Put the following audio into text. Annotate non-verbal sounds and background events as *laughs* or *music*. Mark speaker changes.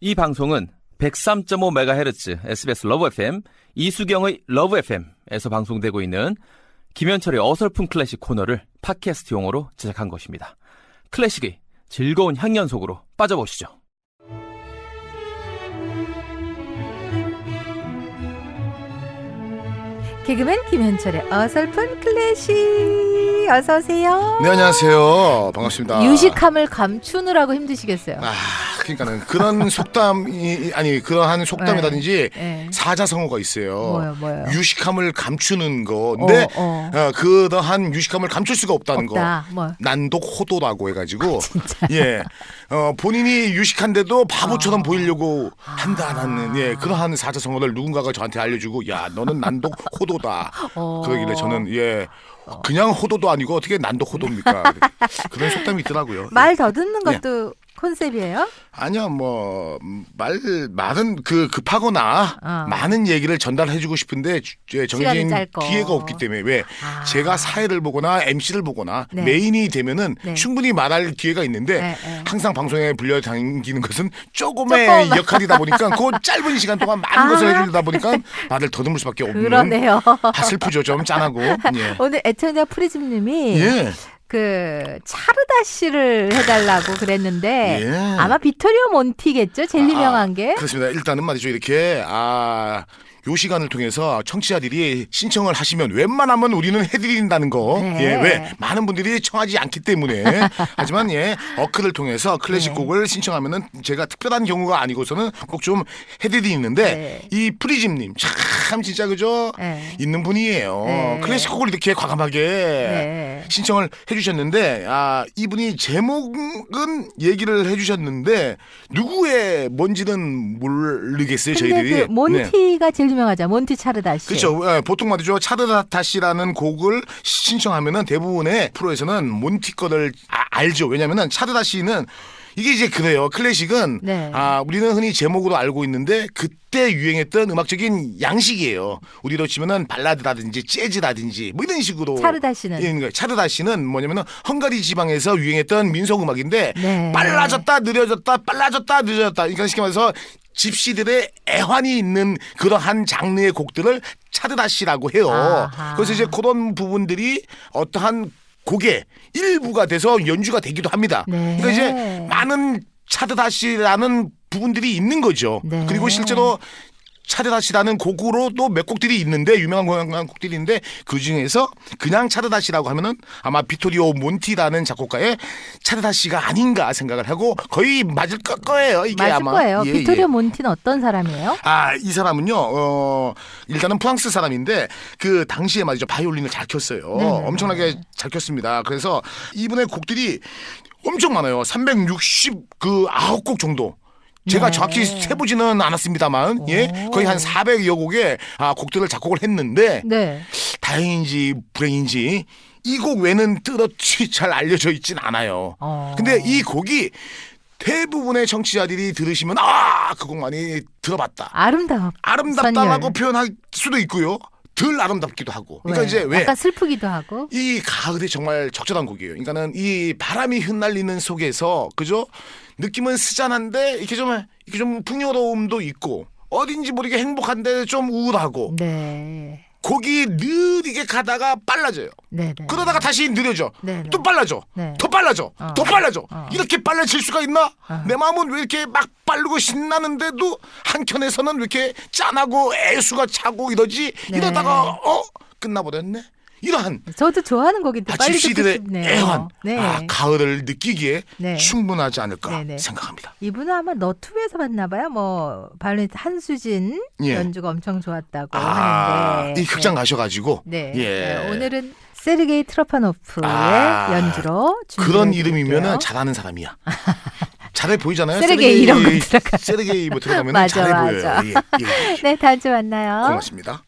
Speaker 1: 이 방송은 103.5MHz SBS 러브 FM 이숙영의 러브 FM에서 방송되고 있는 김현철의 어설픈 클래식 코너를 팟캐스트용으로 제작한 것입니다. 클래식의 즐거운 향연 속으로 빠져보시죠.
Speaker 2: 개그맨 김현철의 어설픈 클래식 어서 오세요.
Speaker 3: 네 안녕하세요 반갑습니다.
Speaker 2: 유식함을 감추느라고 힘드시겠어요.
Speaker 3: 아 그러니까는 그런 *laughs* 속담이 아니 그러한 속담이라든지
Speaker 2: 네.
Speaker 3: 사자성어가 있어요.
Speaker 2: 뭐요, 뭐요?
Speaker 3: 유식함을 감추는 건데
Speaker 2: 어,
Speaker 3: 어, 그러한 유식함을 감출 수가 없다는
Speaker 2: 없다.
Speaker 3: 거.
Speaker 2: 뭐
Speaker 3: 난독 호도라고 해가지고
Speaker 2: 진짜.
Speaker 3: 예 어, 본인이 유식한데도 바보처럼
Speaker 2: 아.
Speaker 3: 보이려고 한다라는 예 그러한 사자성어를 누군가가 저한테 알려주고 야 너는 난독 호도다
Speaker 2: 어.
Speaker 3: 그러길래 저는 예 그냥 호도도 아니고 어떻게 난독 호도입니까 *laughs* 그런 속담이 있더라고요.
Speaker 2: 말 더듬는
Speaker 3: 예.
Speaker 2: 것도 컨셉이에요?
Speaker 3: 아니요, 뭐, 말, 말은 그 급하거나
Speaker 2: 어.
Speaker 3: 많은 얘기를 전달해주고 싶은데 정해진. 기회가 없기 때문에 왜
Speaker 2: 아.
Speaker 3: 제가 사회를 보거나 MC를 보거나
Speaker 2: 네.
Speaker 3: 메인이 되면은
Speaker 2: 네.
Speaker 3: 충분히 말할 기회가 있는데
Speaker 2: 네, 네.
Speaker 3: 항상 방송에 불려당기는 것은 조금의
Speaker 2: 조금.
Speaker 3: 역할이다 보니까 그 짧은 시간 동안 많은
Speaker 2: 아.
Speaker 3: 것을 해주다 보니까 말을 더듬을 수밖에 없는
Speaker 2: 그러네요.
Speaker 3: 아, 슬프죠, 좀 짠하고. 예. *laughs*
Speaker 2: 오늘 애청자 프리즘님이
Speaker 3: 예.
Speaker 2: 그 차르다 씨를 해달라고 그랬는데
Speaker 3: 예.
Speaker 2: 아마 비토리오 몬티겠죠? 제일
Speaker 3: 아,
Speaker 2: 유명한 게.
Speaker 3: 그렇습니다. 일단은 말이죠. 이렇게 아. 요 시간을 통해서 청취자들이 신청을 하시면 웬만하면 우리는 해드린다는 거.
Speaker 2: 네.
Speaker 3: 예, 왜 많은 분들이 청하지 않기 때문에. *laughs* 하지만 예, 어크를 통해서 클래식
Speaker 2: 네.
Speaker 3: 곡을 신청하면은 제가 특별한 경우가 아니고서는 꼭 좀 해드리는데
Speaker 2: 네.
Speaker 3: 이 프리즘님 참 진짜 그죠
Speaker 2: 네.
Speaker 3: 있는 분이에요.
Speaker 2: 네.
Speaker 3: 클래식 곡을 이렇게 과감하게
Speaker 2: 네.
Speaker 3: 신청을 해주셨는데 아 이분이 제목은 얘기를 해주셨는데 누구의 뭔지는 모르겠어요 저희들이.
Speaker 2: 그
Speaker 3: 네.
Speaker 2: 몬티가 제일 유명하죠. 몬티 차르다 씨.
Speaker 3: 그렇죠. 예, 보통 말이죠. 차르다타시라는 곡을 신청하면은 대부분의 프로에서는 몬티 거를 아- 알죠. 왜냐면은 차르다시는 이게 이제 그래요. 클래식은
Speaker 2: 네.
Speaker 3: 아 우리는 흔히 제목으로 알고 있는데 그때 유행했던 음악적인 양식이에요. 우리로 치면은 발라드라든지 재즈라든지 뭐 이런 식으로
Speaker 2: 차르다 씨는?
Speaker 3: 이런 거예요. 차르다시는 뭐냐면은 헝가리 지방에서 유행했던 민속 음악인데
Speaker 2: 네.
Speaker 3: 빨라졌다 느려졌다 빨라졌다 느려졌다 그러니까 쉽게 말해서 집시들의 애환이 있는 그러한 장르의 곡들을 차르다시라고 해요.
Speaker 2: 아하.
Speaker 3: 그래서 이제 그런 부분들이 어떠한 곡의 일부가 돼서 연주가 되기도 합니다.
Speaker 2: 네.
Speaker 3: 그러니까 이제 많은 차르다시라는 부분들이 있는 거죠.
Speaker 2: 네.
Speaker 3: 그리고 실제로 차르다시라는 곡으로도 몇 곡들이 있는데 유명한 곡들이 있는데 그 중에서 그냥 차르다시라고 하면은 아마 비토리오 몬티라는 작곡가의 차르다시가 아닌가 생각을 하고 거의 맞을 거- 거예요. 이게
Speaker 2: 맞을
Speaker 3: 아마
Speaker 2: 거예요.
Speaker 3: 예,
Speaker 2: 비토리오
Speaker 3: 예.
Speaker 2: 몬티는 어떤 사람이에요?
Speaker 3: 아, 이 사람은요, 어, 일단은 프랑스 사람인데, 그 당시에 말이죠, 바이올린을 잘 켰어요.
Speaker 2: 네네.
Speaker 3: 엄청나게 잘 켰습니다. 그래서 이분의 곡들이 엄청 많아요. 360, 그, 아홉 곡 정도. 제가
Speaker 2: 네.
Speaker 3: 정확히 세보지는 않았습니다만, 예,
Speaker 2: 오.
Speaker 3: 거의 한 400여 곡의 아, 곡들을 작곡을 했는데,
Speaker 2: 네.
Speaker 3: 다행인지 불행인지, 이 곡 외에는 뚜렷이 잘 알려져 있진 않아요.
Speaker 2: 어.
Speaker 3: 근데 이 곡이 대부분의 청취자들이 들으시면, 아, 그 곡 많이 들어봤다.
Speaker 2: 아름다워.
Speaker 3: 아름답다라고
Speaker 2: 선율.
Speaker 3: 표현할 수도 있고요. 덜 아름답기도 하고. 그러니까
Speaker 2: 왜?
Speaker 3: 이제 왜?
Speaker 2: 약간 슬프기도 하고.
Speaker 3: 이 가을이 정말 적절한 곡이에요. 그러니까는 이 바람이 흩날리는 속에서 그죠? 느낌은 스잔한데 이렇게 좀 이렇게 좀 풍요로움도 있고 어딘지 모르게 행복한데 좀 우울하고
Speaker 2: 네.
Speaker 3: 곡이 느리게 가다가 빨라져요.
Speaker 2: 네, 네.
Speaker 3: 그러다가 다시 느려져.
Speaker 2: 네, 네.
Speaker 3: 또 빨라져.
Speaker 2: 네.
Speaker 3: 더 빨라져.
Speaker 2: 어.
Speaker 3: 더 빨라져.
Speaker 2: 어.
Speaker 3: 이렇게 빨라질 수가 있나?
Speaker 2: 어.
Speaker 3: 내 마음은 왜 이렇게 막 빠르고 신나는데도 한켠에서는 왜 이렇게 짠하고 애수가 차고 이러지?
Speaker 2: 네.
Speaker 3: 이러다가 어 끝나버렸네. 이러한
Speaker 2: 저도 좋아하는 곡인데
Speaker 3: 아,
Speaker 2: 빨리 듣고
Speaker 3: 집시들의
Speaker 2: 싶네요.
Speaker 3: 애환,
Speaker 2: 네.
Speaker 3: 아, 가을을 느끼기에
Speaker 2: 네.
Speaker 3: 충분하지 않을까
Speaker 2: 네, 네.
Speaker 3: 생각합니다.
Speaker 2: 이분은 아마 너튜브에서 봤나 봐요. 뭐 바이올린 한수진
Speaker 3: 예.
Speaker 2: 연주가 엄청 좋았다고
Speaker 3: 아,
Speaker 2: 하는데.
Speaker 3: 이 극장
Speaker 2: 네.
Speaker 3: 가셔가지고
Speaker 2: 네.
Speaker 3: 예.
Speaker 2: 네, 오늘은 세르게이 트로파노프의
Speaker 3: 아,
Speaker 2: 연주로
Speaker 3: 그런 이름이면은
Speaker 2: 드릴게요.
Speaker 3: 잘하는 사람이야. *laughs* 잘해 보이잖아요.
Speaker 2: 세르게이 이런 거 들어가.
Speaker 3: 세르게이 뭐 들어가면
Speaker 2: 맞아,
Speaker 3: 잘해
Speaker 2: 맞아.
Speaker 3: 보여요. 예, 예. *laughs*
Speaker 2: 네, 다음 주에 만나요.
Speaker 3: 고맙습니다.